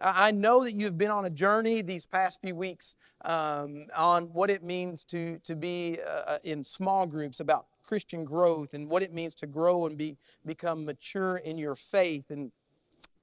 I know that you've been on a journey these past few weeks um, on what it means to, to be uh, in small groups about Christian growth and what it means to grow and be, become mature in your faith. And,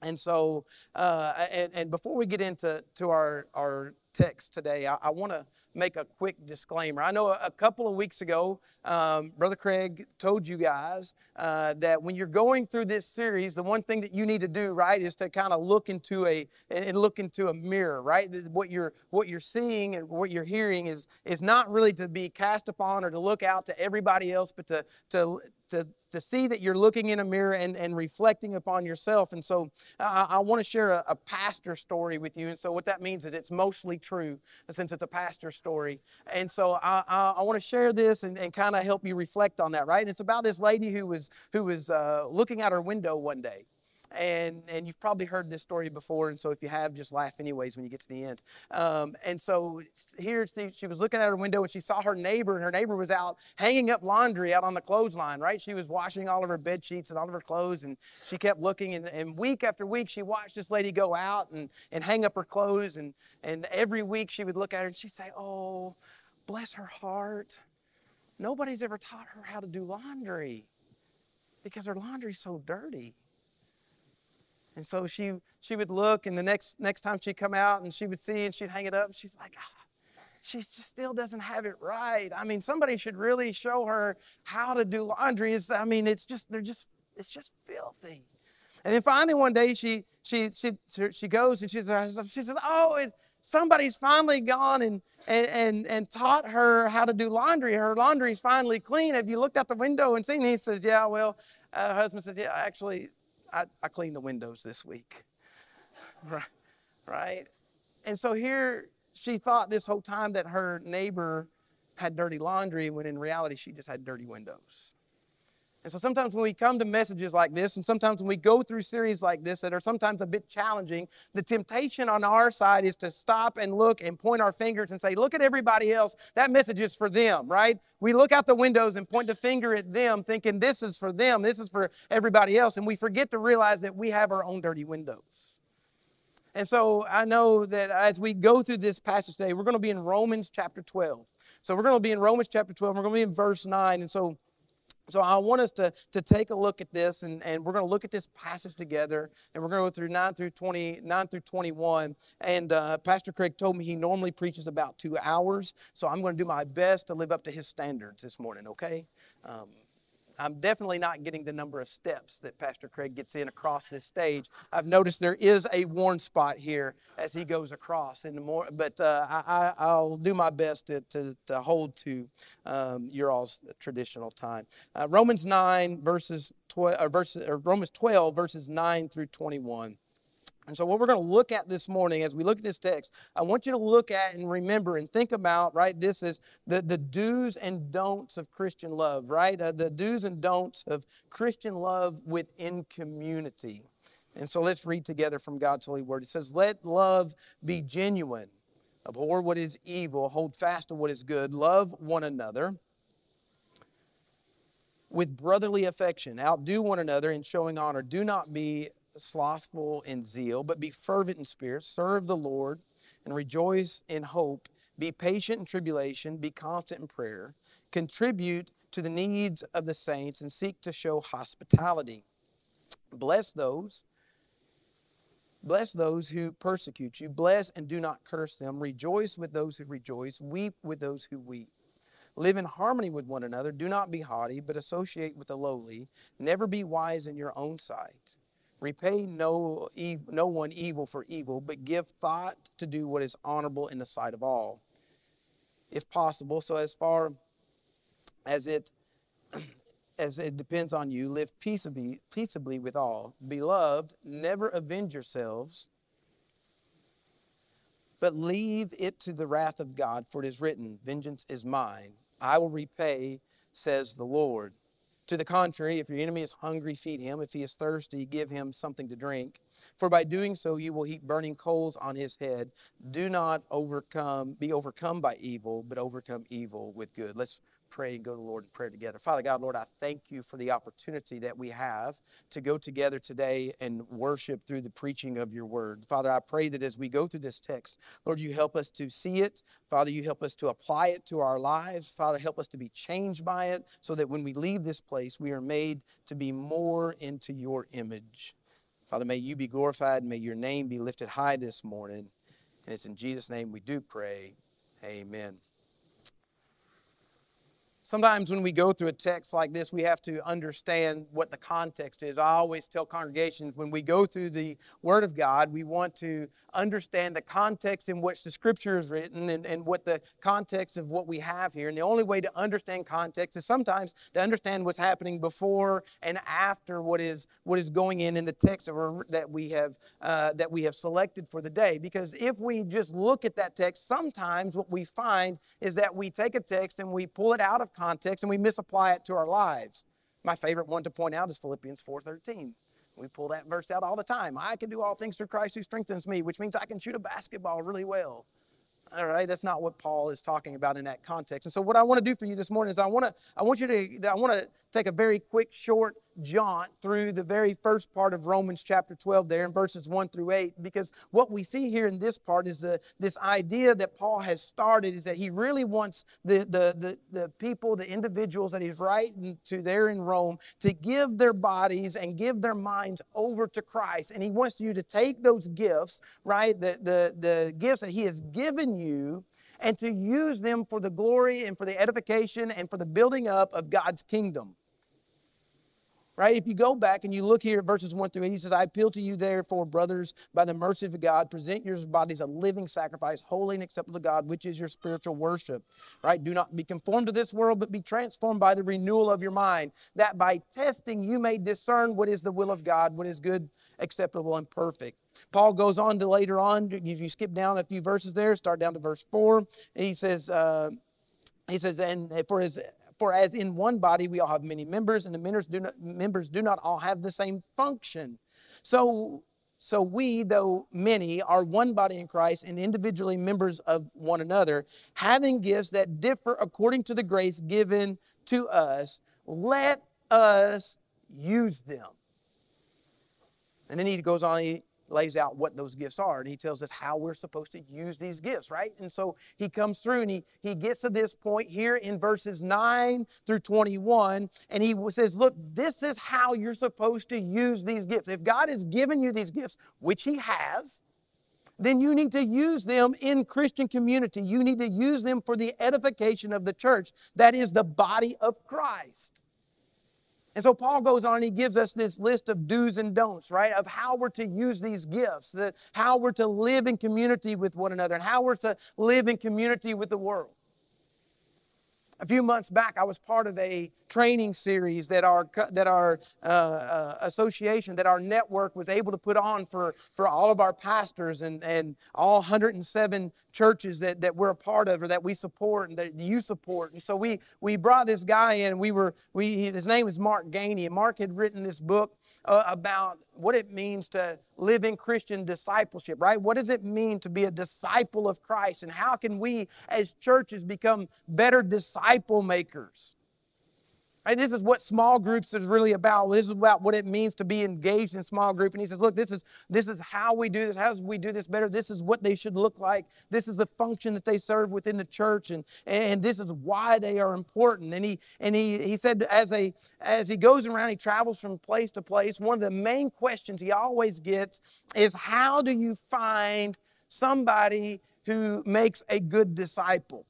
and so, uh, and, and before we get into to our, our text today, I, I want to make a quick disclaimer. I know a, couple of weeks ago, um, Brother Craig told you guys uh, that when you're going through this series, the one thing that you need to do, right, is to kind of look into a and look into a mirror, right? What you're what you're seeing and what you're hearing is is not really to be cast upon or to look out to everybody else, but to to to, to see that you're looking in a mirror and, and reflecting upon yourself. And so I, I want to share a, a, pastor story with you. And so what that means is it's mostly true since it's a pastor story. And so I, I, I want to share this and, and kind of help you reflect on that, right? And it's about this lady who was, who was uh, looking out her window one day and and you've probably heard this story before and so if you have just laugh anyways when you get to the end. Um, and so here she, she, was looking out her window and she saw her neighbor and her neighbor was out hanging up laundry out on the clothesline right? She was washing all of her bed sheets and all of her clothes and she kept looking and, and week after week she watched this lady go out and, and hang up her clothes and and every week she would look at her and she'd say oh bless her heart. Nobody's ever taught her how to do laundry because her laundry's so dirty and so she she would look, and the next next time she'd come out, and she would see, and she'd hang it up. And she's like, ah, she just still doesn't have it right. I mean, somebody should really show her how to do laundry. It's, I mean, it's just they're just it's just filthy. And then finally one day she she she she goes and she says she says, oh, it, somebody's finally gone and, and and and taught her how to do laundry. Her laundry's finally clean. Have you looked out the window and seen? He says, yeah. Well, uh, her husband says, yeah. Actually, I, I cleaned the windows this week. Right? right? And so here she thought this whole time that her neighbor had dirty laundry when in reality she just had dirty windows. And so sometimes when we come to messages like this, and sometimes when we go through series like this that are sometimes a bit challenging, the temptation on our side is to stop and look and point our fingers and say, Look at everybody else. That message is for them, right? We look out the windows and point the finger at them, thinking this is for them, this is for everybody else. And we forget to realize that we have our own dirty windows. And so I know that as we go through this passage today, we're going to be in Romans chapter 12. So we're going to be in Romans chapter 12. We're going to be in verse 9. And so so I want us to, to take a look at this, and, and we're going to look at this passage together, and we're going to go through 9 through 20, 9 through 21. And uh, Pastor Craig told me he normally preaches about two hours, so I'm going to do my best to live up to his standards this morning, okay? Um, I'm definitely not getting the number of steps that Pastor Craig gets in across this stage. I've noticed there is a worn spot here as he goes across in the more, but uh, I, will do my best to, to, to hold to um, your all's traditional time. Uh, Romans 9 verses 12, or verses, or Romans 12 verses 9 through 21. And so, what we're going to look at this morning as we look at this text, I want you to look at and remember and think about, right? This is the, the do's and don'ts of Christian love, right? Uh, the do's and don'ts of Christian love within community. And so, let's read together from God's holy word. It says, Let love be genuine, abhor what is evil, hold fast to what is good, love one another with brotherly affection, outdo one another in showing honor. Do not be slothful in zeal, but be fervent in spirit, serve the Lord, and rejoice in hope. Be patient in tribulation, be constant in prayer. Contribute to the needs of the saints and seek to show hospitality. Bless those Bless those who persecute you. Bless and do not curse them. Rejoice with those who rejoice. Weep with those who weep. Live in harmony with one another. Do not be haughty, but associate with the lowly. Never be wise in your own sight. Repay no, no one evil for evil, but give thought to do what is honorable in the sight of all, if possible. So, as far as it as it depends on you, live peaceably, peaceably with all. Beloved, never avenge yourselves, but leave it to the wrath of God, for it is written, Vengeance is mine, I will repay, says the Lord. To the contrary, if your enemy is hungry, feed him. If he is thirsty, give him something to drink. For by doing so, you will heap burning coals on his head. Do not overcome, be overcome by evil, but overcome evil with good. Let's pray and go to the Lord in prayer together. Father God, Lord, I thank you for the opportunity that we have to go together today and worship through the preaching of your word. Father, I pray that as we go through this text, Lord, you help us to see it. Father, you help us to apply it to our lives. Father, help us to be changed by it so that when we leave this place, we are made to be more into your image. Father, may you be glorified. May your name be lifted high this morning. And it's in Jesus' name we do pray. Amen. Sometimes when we go through a text like this, we have to understand what the context is. I always tell congregations when we go through the Word of God, we want to understand the context in which the Scripture is written and, and what the context of what we have here. And the only way to understand context is sometimes to understand what's happening before and after what is what is going in in the text that we have uh, that we have selected for the day. Because if we just look at that text, sometimes what we find is that we take a text and we pull it out of context and we misapply it to our lives. My favorite one to point out is Philippians 4:13. We pull that verse out all the time. I can do all things through Christ who strengthens me, which means I can shoot a basketball really well. All right, that's not what Paul is talking about in that context. And so, what I want to do for you this morning is I want to, I want you to, I want to take a very quick, short jaunt through the very first part of Romans chapter 12 there in verses 1 through 8 because what we see here in this part is the, this idea that Paul has started is that he really wants the, the, the, the people, the individuals that he's writing to there in Rome to give their bodies and give their minds over to Christ. And he wants you to take those gifts, right, the, the, the gifts that he has given you and to use them for the glory and for the edification and for the building up of God's kingdom right? If you go back and you look here at verses 1 through 8, he says, I appeal to you, therefore, brothers, by the mercy of God, present your bodies a living sacrifice, holy and acceptable to God, which is your spiritual worship, right? Do not be conformed to this world, but be transformed by the renewal of your mind, that by testing you may discern what is the will of God, what is good, acceptable, and perfect. Paul goes on to later on, if you skip down a few verses there, start down to verse 4, and he says, uh, he says, and for his for as in one body we all have many members, and the members do not, members do not all have the same function. So, so we, though many, are one body in Christ and individually members of one another, having gifts that differ according to the grace given to us. Let us use them. And then he goes on, lays out what those gifts are and he tells us how we're supposed to use these gifts, right? And so he comes through and he, he gets to this point here in verses 9 through 21 and he says, Look, this is how you're supposed to use these gifts. If God has given you these gifts, which he has, then you need to use them in Christian community. You need to use them for the edification of the church, that is the body of Christ. And so Paul goes on and he gives us this list of do's and don'ts, right? Of how we're to use these gifts, the, how we're to live in community with one another, and how we're to live in community with the world. A few months back, I was part of a training series that our, that our uh, uh, association, that our network was able to put on for, for all of our pastors and, and all 107 churches that, that we're a part of or that we support and that you support. And so we, we brought this guy in. We were, we, his name is Mark Gainey, and Mark had written this book uh, about what it means to live in Christian discipleship, right? What does it mean to be a disciple of Christ? And how can we as churches become better disciple makers? And this is what small groups is really about. This is about what it means to be engaged in small group. And he says, look, this is this is how we do this. How do we do this better? This is what they should look like. This is the function that they serve within the church, and and this is why they are important. And he and he he said as a as he goes around, he travels from place to place. One of the main questions he always gets is how do you find somebody who makes a good disciple?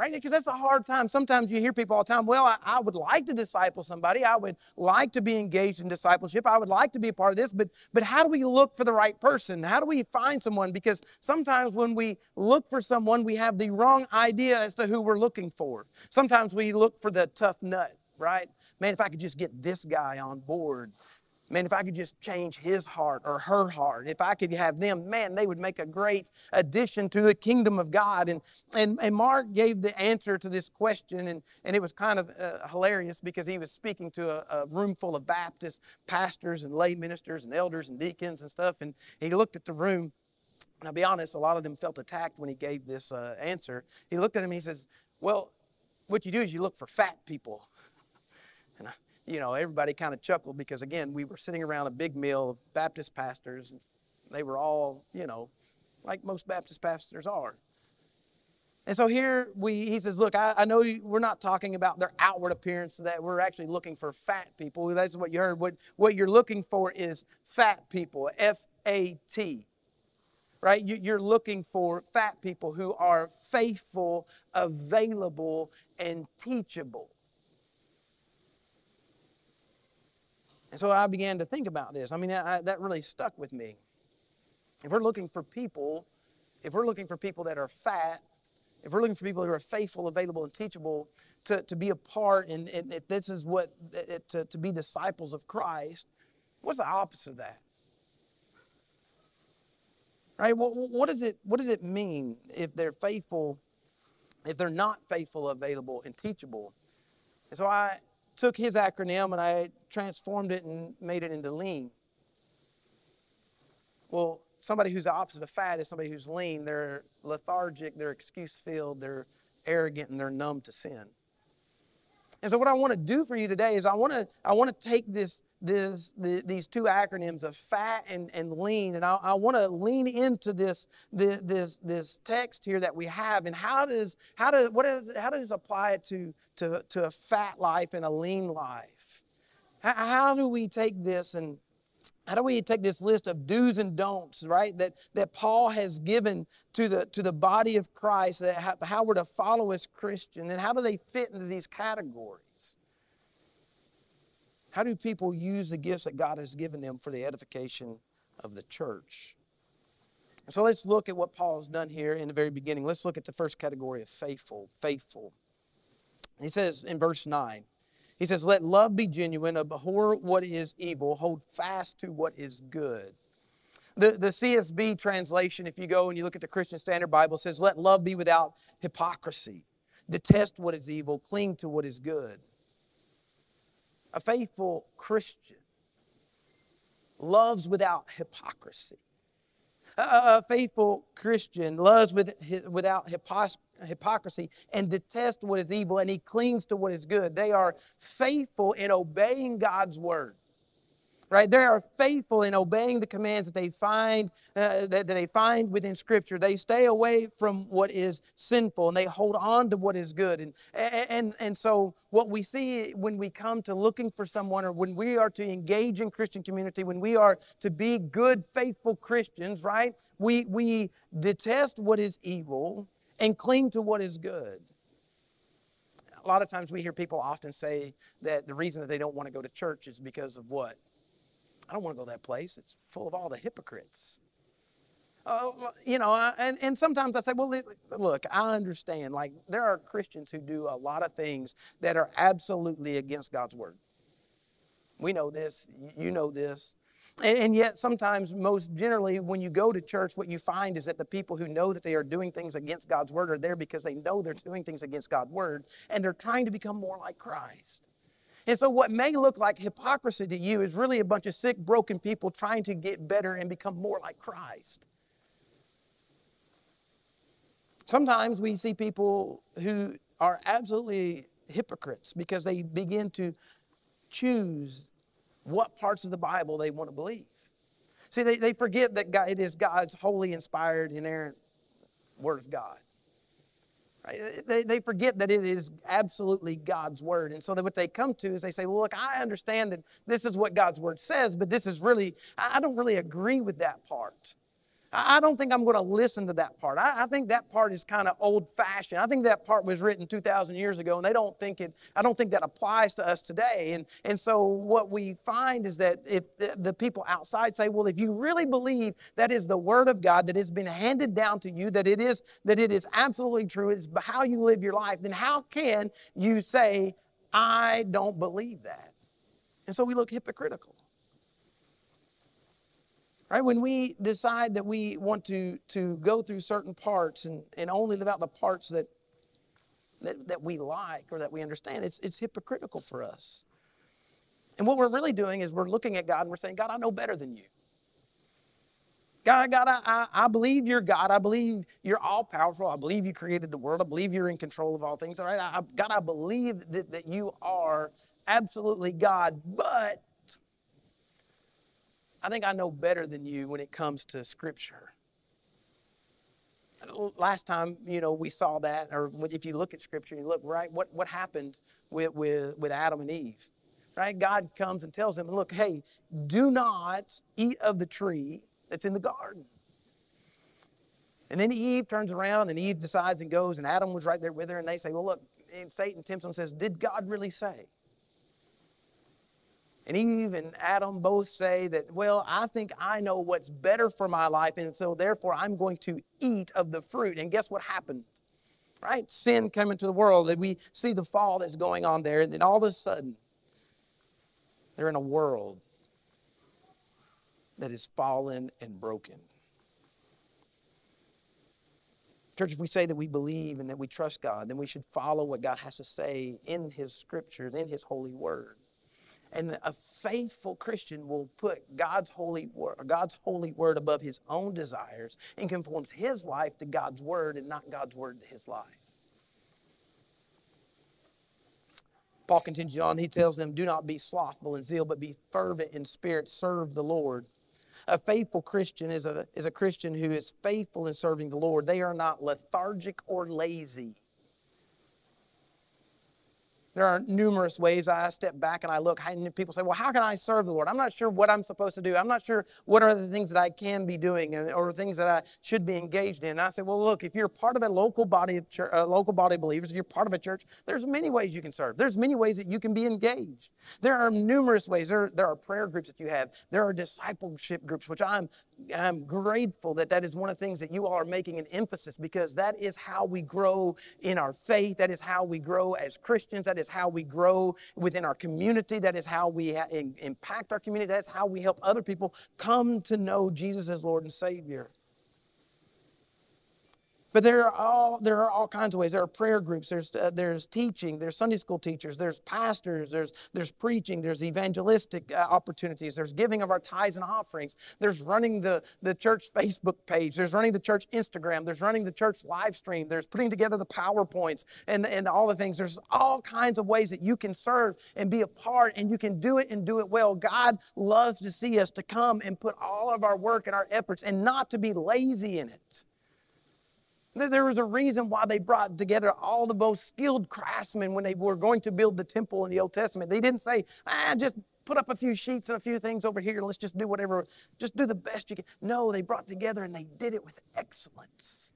Right? Because that's a hard time. Sometimes you hear people all the time, well, I, I, would like to disciple somebody. I would like to be engaged in discipleship. I would like to be a part of this, but, but how do we look for the right person? How do we find someone? Because sometimes when we look for someone, we have the wrong idea as to who we're looking for. Sometimes we look for the tough nut, right? Man, if I could just get this guy on board, Man, if I could just change his heart or her heart, if I could have them, man, they would make a great addition to the kingdom of God. And, and, and Mark gave the answer to this question, and, and it was kind of uh, hilarious because he was speaking to a, a room full of Baptist pastors and lay ministers and elders and deacons and stuff. And he looked at the room, and I'll be honest, a lot of them felt attacked when he gave this uh, answer. He looked at him and he says, Well, what you do is you look for fat people. You know, everybody kind of chuckled because, again, we were sitting around a big meal of Baptist pastors. And they were all, you know, like most Baptist pastors are. And so here we, he says, look, I, I know we're not talking about their outward appearance, that we're actually looking for fat people. That's what you heard. What, what you're looking for is fat people, F A T. Right? You, you're looking for fat people who are faithful, available, and teachable. And so I began to think about this. I mean, I, that really stuck with me. If we're looking for people, if we're looking for people that are fat, if we're looking for people who are faithful, available, and teachable to, to be a part, and, and if this is what, it, to, to be disciples of Christ, what's the opposite of that? Right? What, what, does it, what does it mean if they're faithful, if they're not faithful, available, and teachable? And so I took his acronym and I transformed it and made it into lean. Well, somebody who's the opposite of fat is somebody who's lean. They're lethargic, they're excuse filled, they're arrogant, and they're numb to sin. And so, what I want to do for you today is I want to I want to take this this the, these two acronyms of fat and, and lean, and I, I want to lean into this, this this this text here that we have, and how does how does what is how does this apply to to to a fat life and a lean life? How, how do we take this and how do we take this list of do's and don'ts, right, that, that Paul has given to the, to the body of Christ, that how, how we're to follow as Christian, and how do they fit into these categories? How do people use the gifts that God has given them for the edification of the church? So let's look at what Paul has done here in the very beginning. Let's look at the first category of faithful. Faithful. He says in verse 9, he says, Let love be genuine, abhor what is evil, hold fast to what is good. The, the CSB translation, if you go and you look at the Christian Standard Bible, says, Let love be without hypocrisy. Detest what is evil, cling to what is good. A faithful Christian loves without hypocrisy. A, faithful Christian loves with, without hypocrisy and detests what is evil, and he clings to what is good. They are faithful in obeying God's word right? They are faithful in obeying the commands that they find uh, that, that, they find within Scripture. They stay away from what is sinful and they hold on to what is good. And, and, and so what we see when we come to looking for someone or when we are to engage in Christian community, when we are to be good, faithful Christians, right? We, we detest what is evil and cling to what is good a lot of times we hear people often say that the reason that they don't want to go to church is because of what? I don't want to go that place. It's full of all the hypocrites. Uh, you know, and, and sometimes I say, well, look, I understand. Like, there are Christians who do a lot of things that are absolutely against God's word. We know this. You know this. And, and yet, sometimes, most generally, when you go to church, what you find is that the people who know that they are doing things against God's word are there because they know they're doing things against God's word and they're trying to become more like Christ. And so, what may look like hypocrisy to you is really a bunch of sick, broken people trying to get better and become more like Christ. Sometimes we see people who are absolutely hypocrites because they begin to choose what parts of the Bible they want to believe. See, they, they forget that God, it is God's holy, inspired, inerrant Word of God. Right? Uh, they, they forget that it is absolutely God's word. And so that what they come to is they say, well, look, I understand that this is what God's word says, but this is really, I don't really agree with that part. I don't think I'm going to listen to that part. I, I think that part is kind of old fashioned. I think that part was written 2,000 years ago, and they don't think it, I don't think that applies to us today. And, and so what we find is that if the, people outside say, well, if you really believe that is the word of God, that it's been handed down to you, that it is, that it is absolutely true, it's how you live your life, then how can you say, I don't believe that? And so we look hypocritical. Right? When we decide that we want to, to go through certain parts and, and only live out the parts that, that, that we like or that we understand, it's, it's hypocritical for us. And what we're really doing is we're looking at God and we're saying, God, I know better than you. God, God, I, I believe you're God. I believe you're all powerful. I believe you created the world. I believe you're in control of all things. All right. I, God, I believe that, that you are absolutely God, but I think I know better than you when it comes to Scripture. Last time, you know, we saw that, or if you look at Scripture, you look, right, what, what happened with, with, with Adam and Eve? Right? God comes and tells them, look, hey, do not eat of the tree that's in the garden. And then Eve turns around and Eve decides and goes, and Adam was right there with her, and they say, Well, look, and Satan tempts him and says, Did God really say? And Eve and Adam both say that, well, I think I know what's better for my life, and so therefore I'm going to eat of the fruit. And guess what happened? Right? Sin came into the world, that we see the fall that's going on there, and then all of a sudden, they're in a world that is fallen and broken. Church, if we say that we believe and that we trust God, then we should follow what God has to say in His scriptures, in His holy word. And a faithful Christian will put God's holy word, God's holy word above his own desires and conforms his life to God's word and not God's word to his life. Paul continues on, he tells them, Do not be slothful in zeal, but be fervent in spirit, serve the Lord. A faithful Christian is a, is a Christian who is faithful in serving the Lord. They are not lethargic or lazy. There are numerous ways I step back and I look, and people say, Well, how can I serve the Lord? I'm not sure what I'm supposed to do. I'm not sure what are the things that I can be doing or things that I should be engaged in. And I say, Well, look, if you're part of a local body of church, a local body of believers, if you're part of a church, there's many ways you can serve. There's many ways that you can be engaged. There are numerous ways. There, there are prayer groups that you have, there are discipleship groups, which I'm, I'm grateful that that is one of the things that you all are making an emphasis because that is how we grow in our faith. That is how we grow as Christians. That is how we grow within our community. That is how we ha- impact our community. That's how we help other people come to know Jesus as Lord and Savior. But there are all there are all kinds of ways. There are prayer groups. There's uh, there's teaching. There's Sunday school teachers. There's pastors. There's there's preaching. There's evangelistic uh, opportunities. There's giving of our tithes and offerings. There's running the the church Facebook page. There's running the church Instagram. There's running the church live stream. There's putting together the powerpoints and and all the things. There's all kinds of ways that you can serve and be a part, and you can do it and do it well. God loves to see us to come and put all of our work and our efforts, and not to be lazy in it. There was a reason why they brought together all the most skilled craftsmen when they were going to build the temple in the Old Testament. They didn't say, ah, just put up a few sheets and a few things over here let's just do whatever, just do the best you can. No, they brought together and they did it with excellence.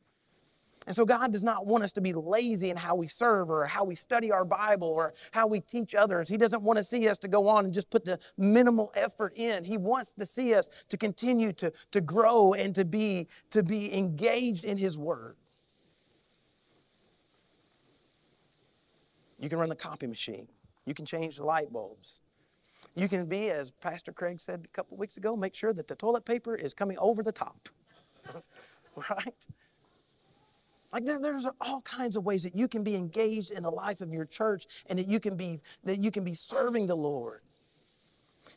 And so God does not want us to be lazy in how we serve or how we study our Bible or how we teach others. He doesn't want to see us to go on and just put the minimal effort in. He wants to see us to continue to, to grow and to be, to be engaged in His Word. You can run the copy machine. You can change the light bulbs. You can be, as Pastor Craig said a couple weeks ago, make sure that the toilet paper is coming over the top. right? Like there, there's all kinds of ways that you can be engaged in the life of your church and that you can be that you can be serving the Lord.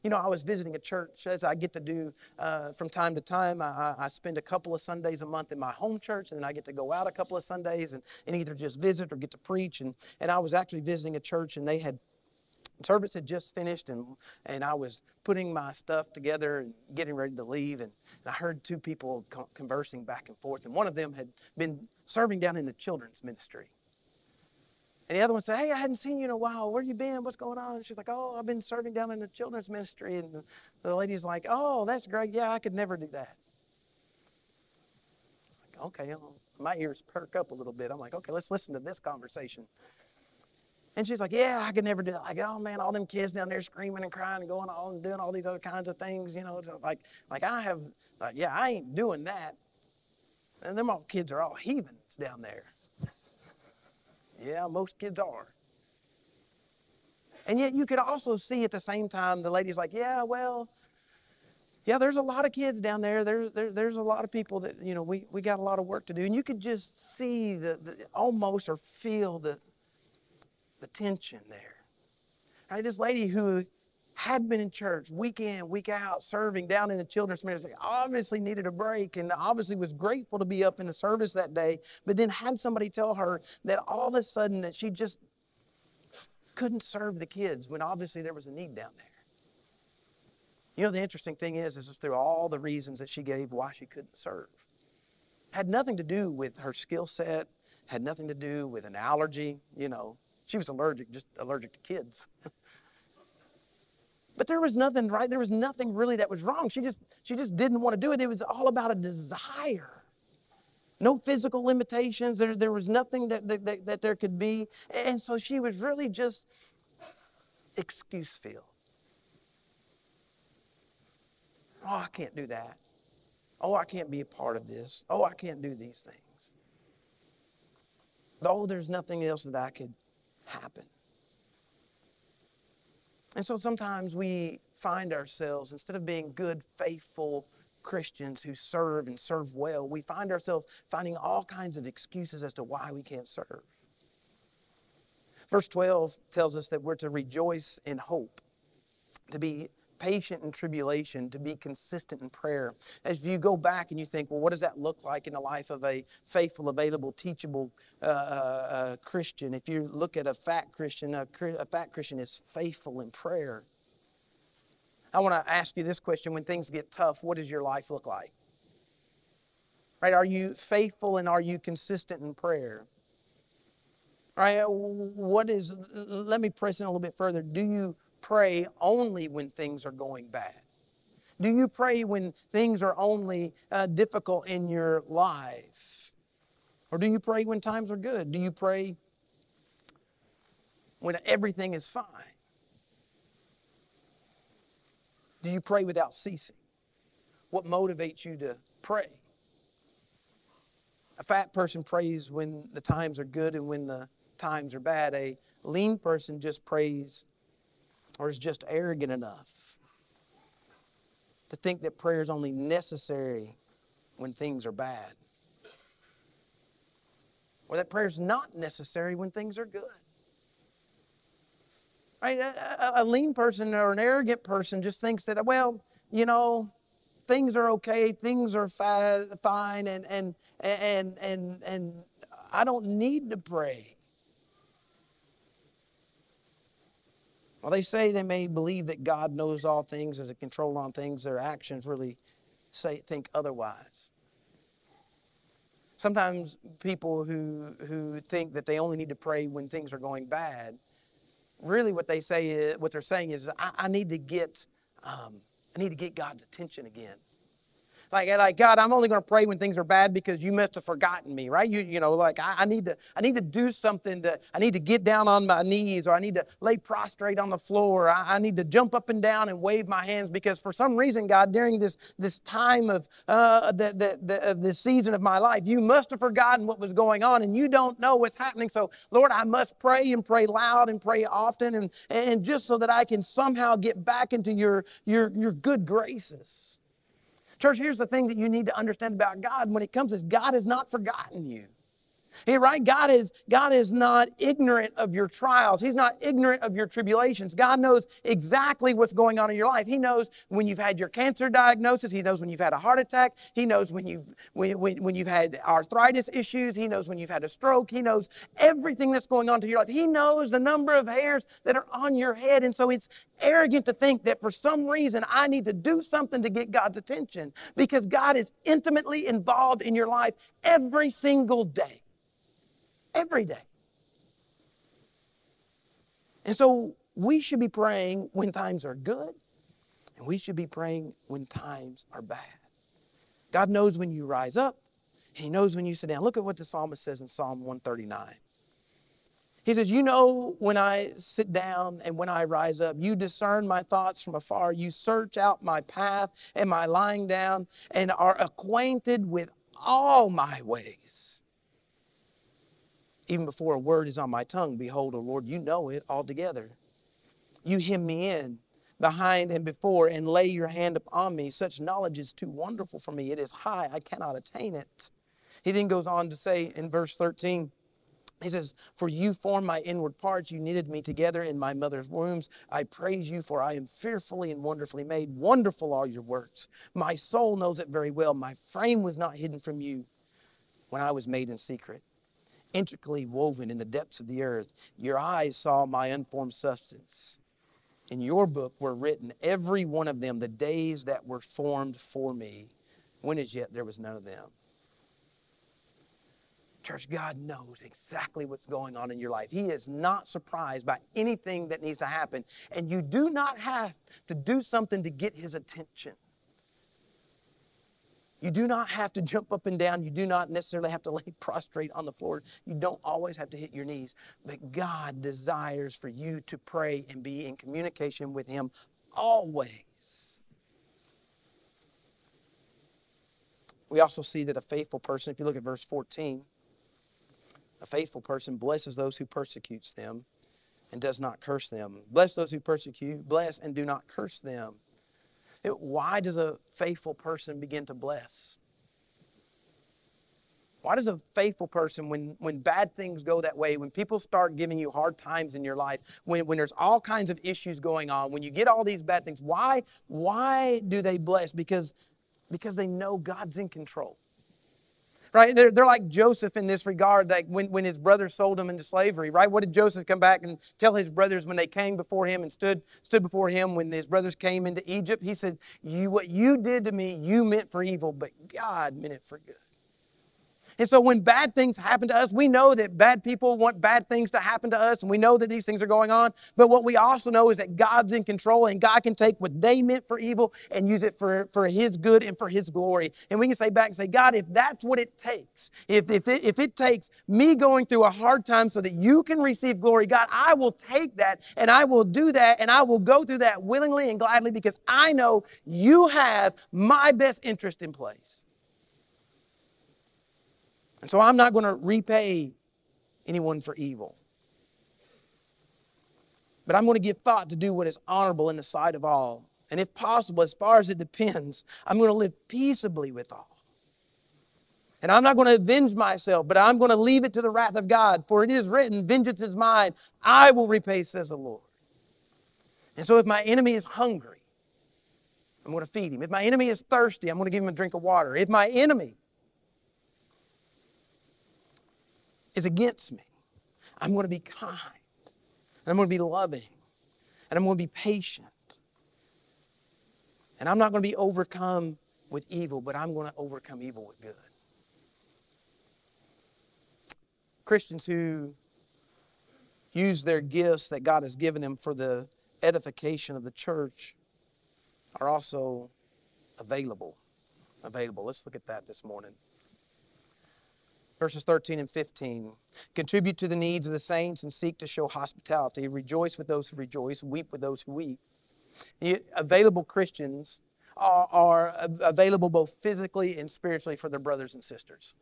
You know, I was visiting a church as I get to do uh, from time to time. I, I, spend a couple of Sundays a month in my home church, and then I get to go out a couple of Sundays and, and either just visit or get to preach. And, and I was actually visiting a church, and they had service had just finished and, and i was putting my stuff together and getting ready to leave and, and i heard two people conversing back and forth and one of them had been serving down in the children's ministry and the other one said, Hey, I hadn't seen you in a while. Where you been? What's going on? And she's like, Oh, I've been serving down in the children's ministry. And the lady's like, Oh, that's great. Yeah, I could never do that. It's like, okay, um, my ears perk up a little bit. I'm like, okay, let's listen to this conversation. And she's like, Yeah, I could never do that. Like, oh man, all them kids down there screaming and crying and going on and doing all these other kinds of things, you know. Like, like I have, like, yeah, I ain't doing that. And them all kids are all heathens down there. Yeah, most kids are. And yet you could also see at the same time the lady's like, yeah, well, yeah, there's a lot of kids down there. There's there, there's a lot of people that you know we, we got a lot of work to do, and you could just see the, the almost or feel the the tension there. Right, this lady who had been in church week in, week out, serving down in the children's ministry, obviously needed a break and obviously was grateful to be up in the service that day, but then had somebody tell her that all of a sudden that she just couldn't serve the kids when obviously there was a need down there. You know, the interesting thing is, is through all the reasons that she gave why she couldn't serve, had nothing to do with her skill set, had nothing to do with an allergy, you know. She was allergic, just allergic to kids. But there was nothing right. There was nothing really that was wrong. She just she just didn't want to do it. It was all about a desire. No physical limitations. There, there was nothing that, that, that, that there could be. And so she was really just excuse filled. Oh, I can't do that. Oh, I can't be a part of this. Oh, I can't do these things. Oh, there's nothing else that I could happen. And so sometimes we find ourselves, instead of being good, faithful Christians who serve and serve well, we find ourselves finding all kinds of excuses as to why we can't serve. Verse 12 tells us that we're to rejoice in hope, to be patient in tribulation, to be consistent in prayer. As you go back and you think, well, what does that look like in the life of a faithful, available, teachable uh, uh, uh Christian? If you look at a fat Christian, a, a fat Christian is faithful in prayer. I want to ask you this question when things get tough, what does your life look like? Right? Are you faithful and are you consistent in prayer? Right? What is, let me press in a little bit further. Do you pray only when things are going bad? Do you pray when things are only uh, difficult in your life? Or do you pray when times are good? Do you pray when everything is fine? Do you pray without ceasing? What motivates you to pray? A fat person prays when the times are good and when the times are bad. A lean person just prays or is just arrogant enough to think that prayer is only necessary when things are bad, or that prayer is not necessary when things are good. Right? A, a, lean person or an arrogant person just thinks that, well, you know, things are okay, things are fi- fine, and, and, and, and, and I don't need to pray. While they say they may believe that God knows all things, has a control on things, their actions really say think otherwise. Sometimes people who, who think that they only need to pray when things are going bad, really what they say is, what they're saying is, I, I need to get um, I need to get God's attention again. Like, like God, I'm only going to pray when things are bad because you must have forgotten me, right? You, you know, like I, I, need to, I need to do something to, I need to get down on my knees or I need to lay prostrate on the floor. I, I need to jump up and down and wave my hands because for some reason, God, during this, this time of, uh, the, the, the, of this season of my life, you must have forgotten what was going on and you don't know what's happening. So Lord, I must pray and pray loud and pray often and, and just so that I can somehow get back into your, your, your good graces. Church, here's the thing that you need to understand about God when it comes is God has not forgotten you. Hey, right? God is, God is not ignorant of your trials. He's not ignorant of your tribulations. God knows exactly what's going on in your life. He knows when you've had your cancer diagnosis. He knows when you've had a heart attack. He knows when you've, when, when, when you've had arthritis issues. He knows when you've had a stroke. He knows everything that's going on to your life. He knows the number of hairs that are on your head. And so it's arrogant to think that for some reason I need to do something to get God's attention because God is intimately involved in your life every single day every day. And so we should be praying when times are good, and we should be praying when times are bad. God knows when you rise up, He knows when you sit down. Look at what the psalmist says in Psalm 139. He says, You know when I sit down and when I rise up. You discern my thoughts from afar. You search out my path and my lying down and are acquainted with all my ways. Even before a word is on my tongue, behold, O Lord, you know it altogether. You hem me in behind and before and lay your hand upon me. Such knowledge is too wonderful for me. It is high, I cannot attain it. He then goes on to say in verse 13, He says, For you formed my inward parts, you knitted me together in my mother's wombs. I praise you, for I am fearfully and wonderfully made. Wonderful are your works. My soul knows it very well. My frame was not hidden from you when I was made in secret, intricately woven in the depths of the earth. Your eyes saw my unformed substance. In your book were written, every one of them, the days that were formed for me, when as yet there was none of them. Church, God knows exactly what's going on in your life. He is not surprised by anything that needs to happen. And you do not have to do something to get His attention. You do not have to jump up and down. You do not necessarily have to lay prostrate on the floor. You don't always have to hit your knees. But God desires for you to pray and be in communication with Him always. We also see that a faithful person, if you look at verse 14, a faithful person blesses those who persecutes them and does not curse them. Bless those who persecute, bless and do not curse them. It, why does a faithful person begin to bless? Why does a faithful person, when, when bad things go that way, when people start giving you hard times in your life, when, when there's all kinds of issues going on, when you get all these bad things, why, why do they bless? Because, because they know God's in control right? They're, they're like Joseph in this regard, that when, when his brothers sold him into slavery, right? What did Joseph come back and tell his brothers when they came before him and stood, stood before him when his brothers came into Egypt? He said, you, What you did to me, you meant for evil, but God meant it for good. And so when bad things happen to us, we know that bad people want bad things to happen to us, and we know that these things are going on. But what we also know is that God's in control, and God can take what they meant for evil and use it for, for His good and for His glory. And we can say back and say, God, if that's what it takes, if, if, it, if it takes me going through a hard time so that you can receive glory, God, I will take that and I will do that and I will go through that willingly and gladly because I know you have my best interest in place. And so I'm not going to repay anyone for evil. But I'm going to give thought to do what is honorable in the sight of all. And if possible, as far as it depends, I'm going to live peaceably with all. And I'm not going to avenge myself, but I'm going to leave it to the wrath of God. For it is written, Vengeance is mine, I will repay, says the Lord. And so if my enemy is hungry, I'm going to feed him. If my enemy is thirsty, I'm going to give him a drink of water. If my enemy is against me. I'm going to be kind. And I'm going to be loving. And I'm going to be patient. And I'm not going to be overcome with evil, but I'm going to overcome evil with good. Christians who use their gifts that God has given them for the edification of the church are also available. Available. Let's look at that this morning verses 13 and 15. Contribute to the needs of the saints and seek to show hospitality. Rejoice with those who rejoice, weep with those who weep. Available Christians are, are available both physically and spiritually for their brothers and sisters.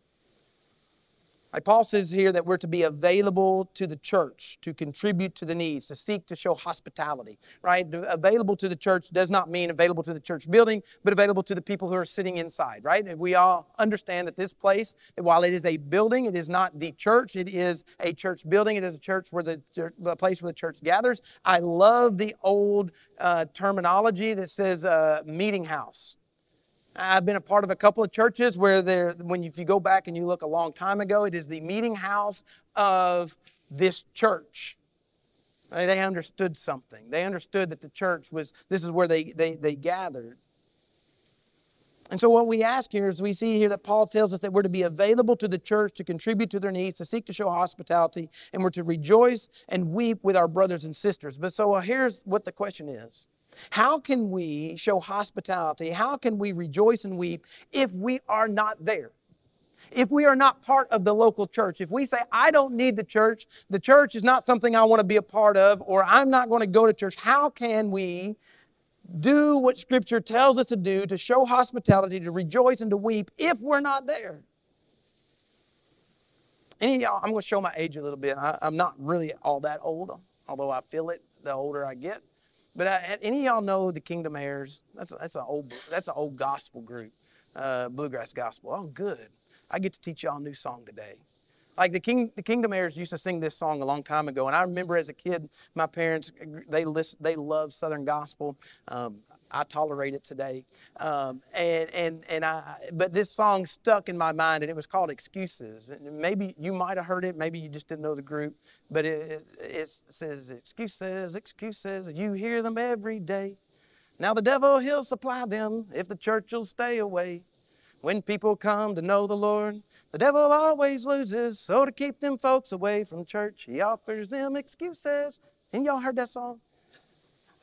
Like Paul says here that we're to be available to the church, to contribute to the needs, to seek to show hospitality, right? Available to the church does not mean available to the church building, but available to the people who are sitting inside, right? We all understand that this place, while it is a building, it is not the church, it is a church building, it is a church where the, the place where the church gathers. I love the old uh, terminology that says uh, meeting house I've been a part of a couple of churches where there, when you, if you go back and you look a long time ago, it is the meeting house of this church. They understood something. They understood that the church was, this is where they, they, they gathered. And so, what we ask here is we see here that Paul tells us that we're to be available to the church to contribute to their needs, to seek to show hospitality, and we're to rejoice and weep with our brothers and sisters. But so, here's what the question is how can we show hospitality? How can we rejoice and weep if we are not there? If we are not part of the local church, if we say, I don't need the church, the church is not something I want to be a part of, or I'm not going to go to church, how can we do what Scripture tells us to do to show hospitality, to rejoice and to weep if we're not there? Any y'all, I'm going to show my age a little bit. I, am not really all that old, although I feel it the older I get. But uh, any of y'all know the Kingdom Heirs? That's that's an old that's an old gospel group, uh, bluegrass gospel. Oh, good. I get to teach y'all a new song today. Like the King, the Kingdom Heirs used to sing this song a long time ago, and I remember as a kid, my parents they list, they love Southern gospel. Um, I tolerate it today, um, and and and I. But this song stuck in my mind, and it was called "Excuses." And maybe you might have heard it, maybe you just didn't know the group, but it, it, says "Excuses, excuses." You hear them every day. Now the devil he'll supply them if the church will stay away. When people come to know the Lord, the devil always loses. So to keep them folks away from church, he offers them excuses. And y'all heard that song?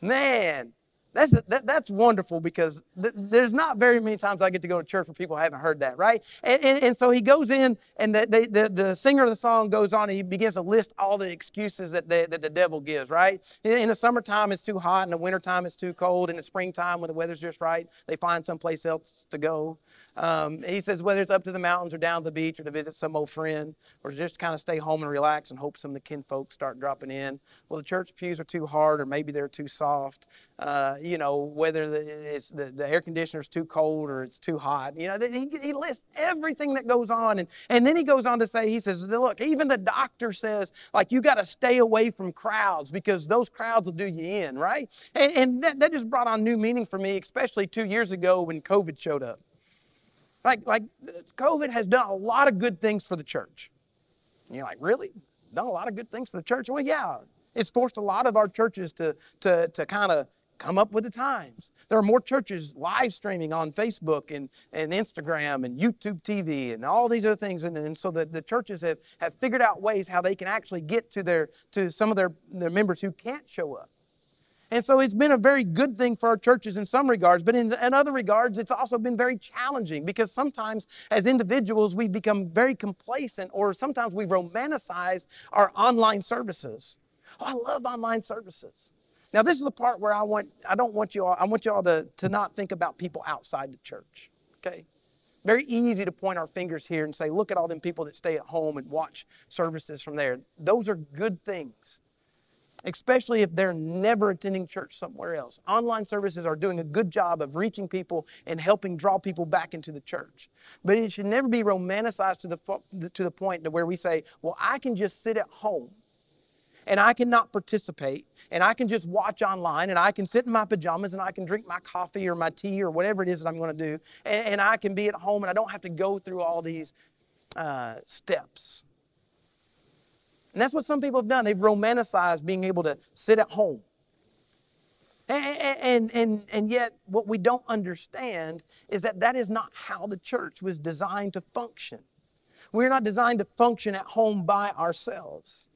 Man, that's, that, that's wonderful because th- there's not very many times I get to go to church where people haven't heard that, right? And, and, and so he goes in, and the, the, the, singer of the song goes on, and he begins to list all the excuses that, they, that the devil gives, right? In the summertime, it's too hot. In the wintertime, it's too cold. In the springtime, when the weather's just right, they find someplace else to go. Um, he says whether it's up to the mountains or down to the beach or to visit some old friend or just kind of stay home and relax and hope some of the kinfolk start dropping in. Well, the church pews are too hard or maybe they're too soft. Uh, you know, whether the, it's the, the air conditioner's too cold or it's too hot. You know, he, he lists everything that goes on. And, and then he goes on to say, he says, look, even the doctor says, like, you got to stay away from crowds because those crowds will do you in, right? And, and that, that just brought on new meaning for me, especially two years ago when COVID showed up. Like, like COVID has done a lot of good things for the church. And you're like, really? Done a lot of good things for the church? Well, yeah. It's forced a lot of our churches to, to, to kind of come up with the times. There are more churches live streaming on Facebook and, and Instagram and YouTube TV and all these other things. And, and so the, the churches have, have figured out ways how they can actually get to their to some of their, their members who can't show up. And so it's been a very good thing for our churches in some regards, but in, in, other regards, it's also been very challenging because sometimes as individuals, we've become very complacent or sometimes we romanticize our online services. Oh, I love online services. Now, this is the part where I want, I don't want you all, I want you all to, to not think about people outside the church, okay? Very easy to point our fingers here and say, look at all them people that stay at home and watch services from there. Those are good things especially if they're never attending church somewhere else. Online services are doing a good job of reaching people and helping draw people back into the church. But it should never be romanticized to the, to the point to where we say, well, I can just sit at home and I cannot participate and I can just watch online and I can sit in my pajamas and I can drink my coffee or my tea or whatever it is that I'm going to do and, and I can be at home and I don't have to go through all these uh, steps. And that's what some people have done. They've romanticized being able to sit at home. And, and, and, yet, what we don't understand is that that is not how the church was designed to function. We're not designed to function at home by ourselves.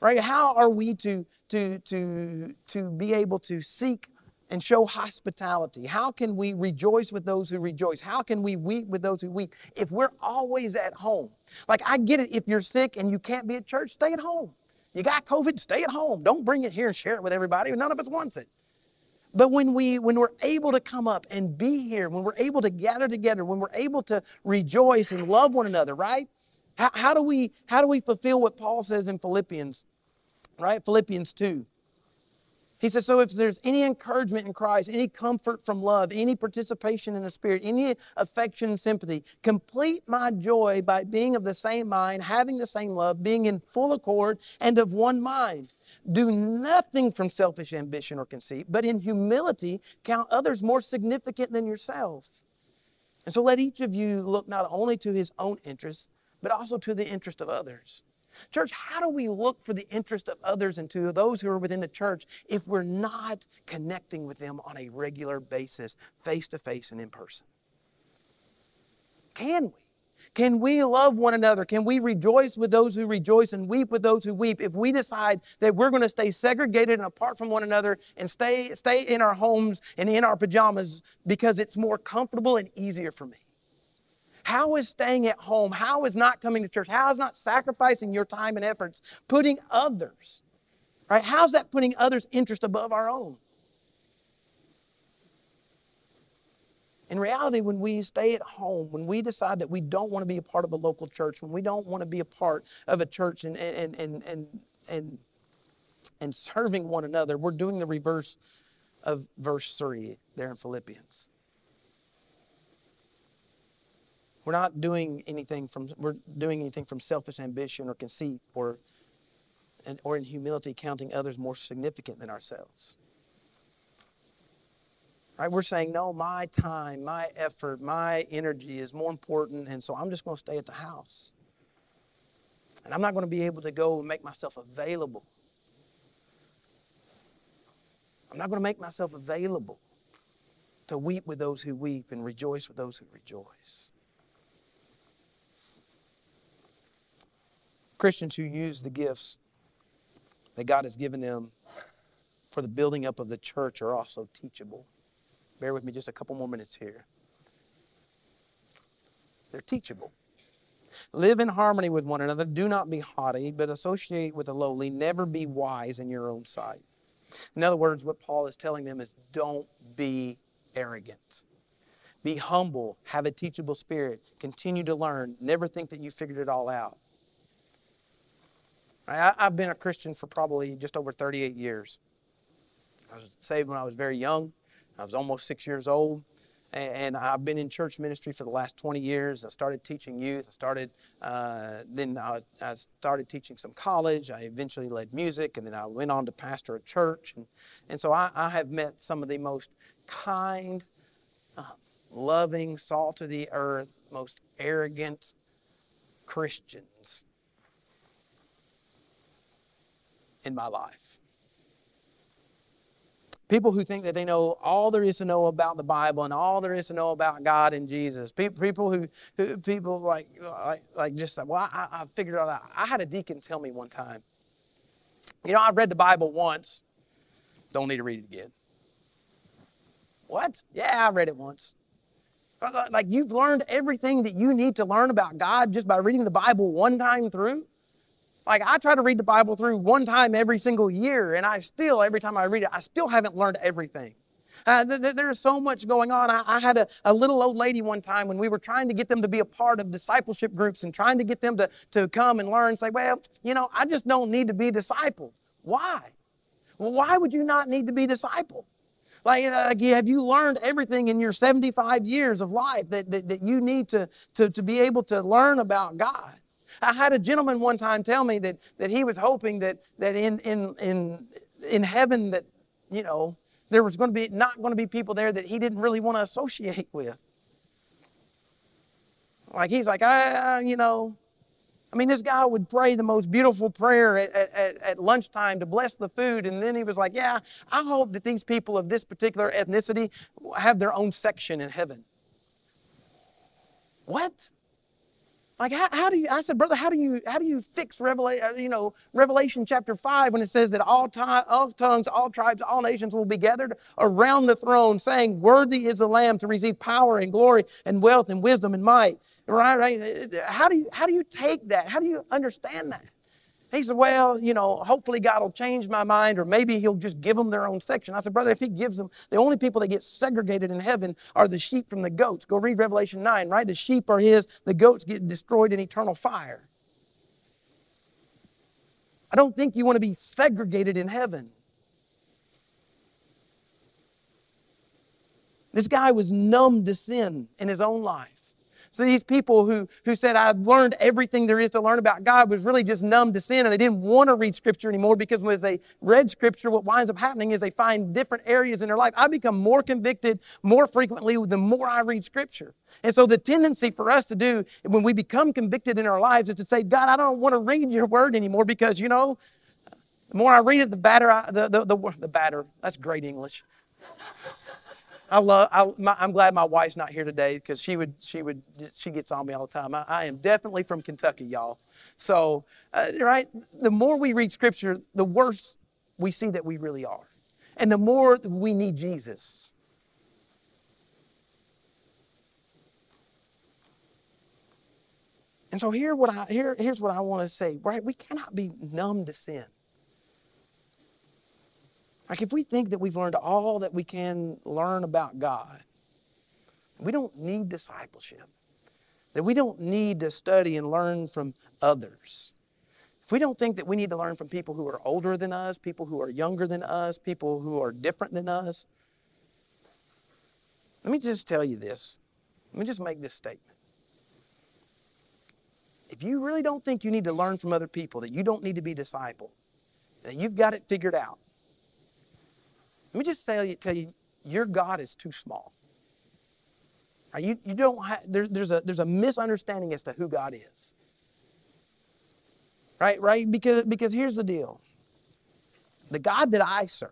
Right? How are we to, to, to, to be able to seek and show hospitality? How can we rejoice with those who rejoice? How can we weep with those who weep if we're always at home? Like, I get it. If you're sick and you can't be at church, stay at home. You got COVID, stay at home. Don't bring it here and share it with everybody. None of us wants it. But when we when we're able to come up and be here, when we're able to gather together, when we're able to rejoice and love one another, right? How, how do we how do we fulfill what Paul says in Philippians, right? Philippians 2. He says, So if there's any encouragement in Christ, any comfort from love, any participation in the Spirit, any affection and sympathy, complete my joy by being of the same mind, having the same love, being in full accord and of one mind. Do nothing from selfish ambition or conceit, but in humility count others more significant than yourself. And so let each of you look not only to his own interests, but also to the interest of others. Church, how do we look for the interest of others and to those who are within the church if we're not connecting with them on a regular basis, face to face and in person? Can we? Can we love one another? Can we rejoice with those who rejoice and weep with those who weep if we decide that we're going to stay segregated and apart from one another and stay, stay in our homes and in our pajamas because it's more comfortable and easier for me? How is staying at home, how is not coming to church, how is not sacrificing your time and efforts putting others, right? How's that putting others' interest above our own? In reality, when we stay at home, when we decide that we don't want to be a part of a local church, when we don't want to be a part of a church and, and, and, and, and, and serving one another, we're doing the reverse of verse 3 there in Philippians. We're not doing anything from we're doing anything from selfish ambition or conceit or and, or in humility counting others more significant than ourselves. Right? We're saying, no, my time, my effort, my energy is more important, and so I'm just going to stay at the house. And I'm not going to be able to go and make myself available. I'm not going to make myself available to weep with those who weep and rejoice with those who rejoice. Christians who use the gifts that God has given them for the building up of the church are also teachable. Bear with me just a couple more minutes here. They're teachable. Live in harmony with one another. Do not be haughty, but associate with the lowly. Never be wise in your own sight. In other words, what Paul is telling them is don't be arrogant. Be humble, have a teachable spirit, continue to learn, never think that you figured it all out. I, have been a Christian for probably just over 38 years. I was saved when I was very young. I was almost six years old. And I've been in church ministry for the last 20 years. I started teaching youth. I started, uh, then I, I, started teaching some college. I eventually led music, and then I went on to pastor a church. And, and so I, I have met some of the most kind, uh, loving, salt of the earth, most arrogant Christians in my life. People who think that they know all there is to know about the Bible and all there is to know about God and Jesus. People who, who people like, like, like just, well, I, I figured out. I had a deacon tell me one time, you know, I've read the Bible once, don't need to read it again. What? Yeah, I read it once. Like you've learned everything that you need to learn about God just by reading the Bible one time through? Like I try to read the Bible through one time every single year, and I still, every time I read it, I still haven't learned everything. Uh, th- th- there's so much going on. I, I had a, a, little old lady one time when we were trying to get them to be a part of discipleship groups and trying to get them to, to come and learn, say, well, you know, I just don't need to be discipled. Why? Well, why would you not need to be discipled? Like, like have you learned everything in your 75 years of life that, that, that you need to, to, to be able to learn about God? I had a gentleman one time tell me that, that he was hoping that, that in, in, in, in heaven that, you know, there was going to be not going to be people there that he didn't really want to associate with. Like he's like, I, you know, I mean, this guy would pray the most beautiful prayer at, at, at, lunchtime to bless the food. And then he was like, Yeah, I hope that these people of this particular ethnicity have their own section in heaven. What? Like how, how do you? I said, brother, how do you how do you fix Revelation? Uh, you know, Revelation chapter five when it says that all, all tongues, all tribes, all nations will be gathered around the throne, saying, "Worthy is the Lamb to receive power and glory and wealth and wisdom and might." Right, right. How do you how do you take that? How do you understand that? He said, Well, you know, hopefully God will change my mind, or maybe He'll just give them their own section. I said, Brother, if He gives them, the only people that get segregated in heaven are the sheep from the goats. Go read Revelation 9, right? The sheep are His, the goats get destroyed in eternal fire. I don't think you want to be segregated in heaven. This guy was numb to sin in his own life. So these people who, who said, I've learned everything there is to learn about God was really just numb to sin and they didn't want to read Scripture anymore because when they read Scripture, what winds up happening is they find different areas in their life. I become more convicted more frequently the more I read Scripture. And so the tendency for us to do when we become convicted in our lives is to say, God, I don't want to read your word anymore because, you know, the more I read it, the better I, the, the, the, the better. That's great English. I love. I, am glad my wife's not here today because she would. She would. She gets on me all the time. I, I am definitely from Kentucky, y'all. So, uh, right. The more we read Scripture, the worse we see that we really are, and the more we need Jesus. And so here, what I here, here's what I want to say. Right, we cannot be numb to sin. Like if we think that we've learned all that we can learn about God, we don't need discipleship, that we don't need to study and learn from others. If we don't think that we need to learn from people who are older than us, people who are younger than us, people who are different than us, let me just tell you this. Let me just make this statement. if you really don't think you need to learn from other people, that you don't need to be discipled, that you've got it figured out, let me just tell you, tell you your God is too small. You, you don't have, there, there's, a, there's a misunderstanding as to who God is. Right? Right? Because, because here's the deal the God that I serve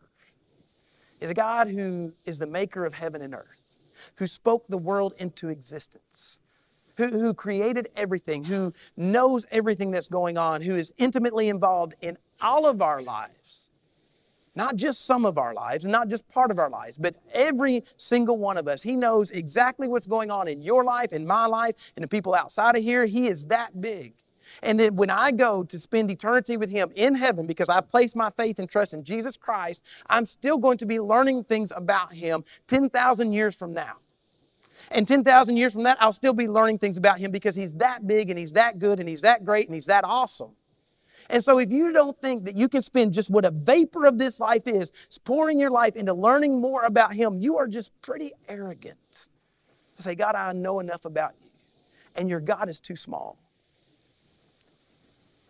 is a God who is the maker of heaven and earth, who spoke the world into existence, who, who created everything, who knows everything that's going on, who is intimately involved in all of our lives not just some of our lives, not just part of our lives, but every single one of us. He knows exactly what's going on in your life, in my life, and the people outside of here. He is that big. And then when I go to spend eternity with Him in heaven because I place my faith and trust in Jesus Christ, I'm still going to be learning things about Him 10,000 years from now. And 10,000 years from that, I'll still be learning things about Him because He's that big and He's that good and He's that great and He's that awesome. And so, if you don't think that you can spend just what a vapor of this life is, pouring your life into learning more about Him, you are just pretty arrogant. To say, God, I know enough about you, and your God is too small.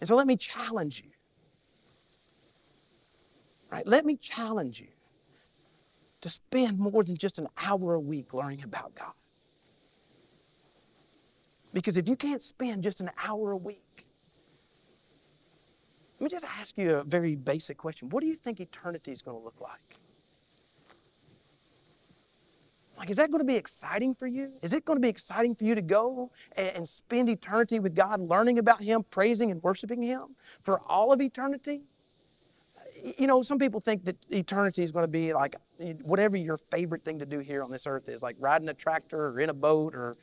And so, let me challenge you. Right? Let me challenge you to spend more than just an hour a week learning about God. Because if you can't spend just an hour a week, let me just ask you a very basic question. What do you think eternity is going to look like? Like, is that going to be exciting for you? Is it going to be exciting for you to go and, spend eternity with God, learning about Him, praising and worshiping Him for all of eternity? You know, some people think that eternity is going to be like eh, whatever your favorite thing to do here on this earth is, like riding a tractor or in a boat or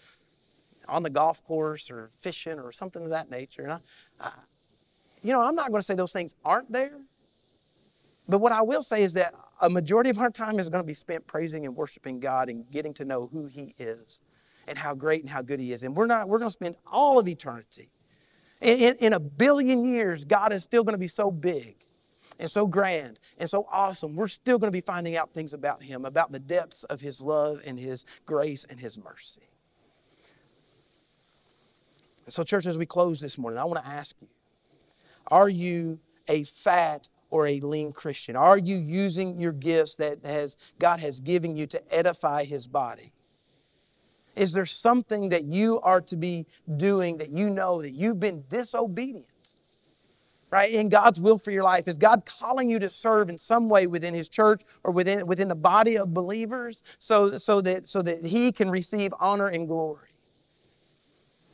on the golf course or fishing or something of that nature. And I, I, you know, I'm not going to say those things aren't there. But what I will say is that a majority of our time is going to be spent praising and worshiping God and getting to know who He is and how great and how good He is. And we're not, we're going to spend all of eternity. In, in, in a billion years, God is still going to be so big and so grand and so awesome. We're still going to be finding out things about Him, about the depths of His love and His grace and His mercy. And so, church, as we close this morning, I want to ask you are you a fat or a lean Christian? Are you using your gifts that has, God has given you to edify His body? Is there something that you are to be doing that you know that you've been disobedient? Right? In God's will for your life. Is God calling you to serve in some way within His church or within, within the body of believers so, so, that, so that He can receive honor and glory?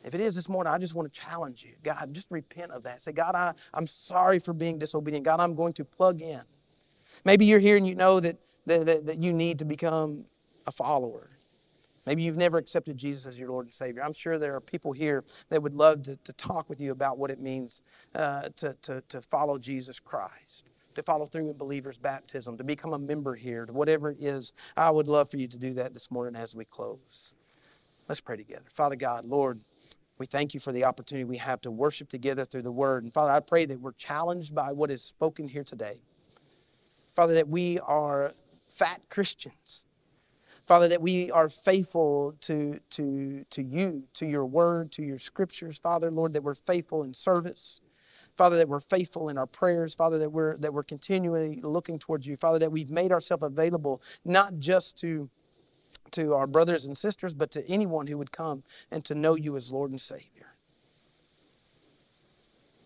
If it is this morning, I just want to challenge you. God, just repent of that. Say, God, I, I'm sorry for being disobedient. God, I'm going to plug in. Maybe you're here and you know that, that, that, that you need to become a follower. Maybe you've never accepted Jesus as your Lord and Savior. I'm sure there are people here that would love to, to talk with you about what it means uh, to, to, to follow Jesus Christ, to follow through in believer's baptism, to become a member here, to whatever it is. I would love for you to do that this morning as we close. Let's pray together. Father God, Lord, we thank you for the opportunity we have to worship together through the word. And Father, I pray that we're challenged by what is spoken here today. Father, that we are fat Christians. Father, that we are faithful to, to, to you, to your word, to your scriptures. Father, Lord, that we're faithful in service. Father, that we're faithful in our prayers. Father, that we're, that we're continually looking towards you. Father, that we've made ourselves available not just to to our brothers and sisters, but to anyone who would come and to know you as Lord and Savior.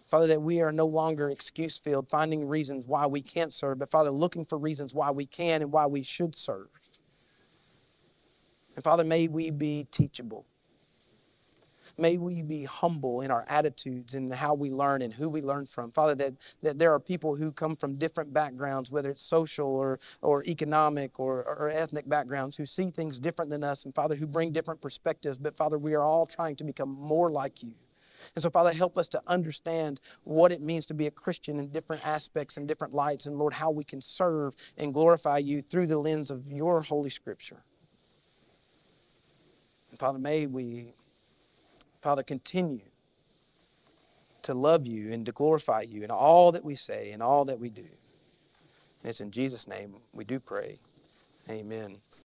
Father, that we are no longer excuse filled, finding reasons why we can't serve, but Father, looking for reasons why we can and why we should serve. And Father, may we be teachable. May we be humble in our attitudes and how we learn and who we learn from. Father, that, that there are people who come from different backgrounds, whether it's social or, or economic or, or ethnic backgrounds, who see things different than us, and Father, who bring different perspectives. But Father, we are all trying to become more like you. And so, Father, help us to understand what it means to be a Christian in different aspects and different lights, and Lord, how we can serve and glorify you through the lens of your Holy Scripture. And Father, may we Father, continue to love you and to glorify you in all that we say and all that we do. And it's in Jesus' name we do pray. Amen.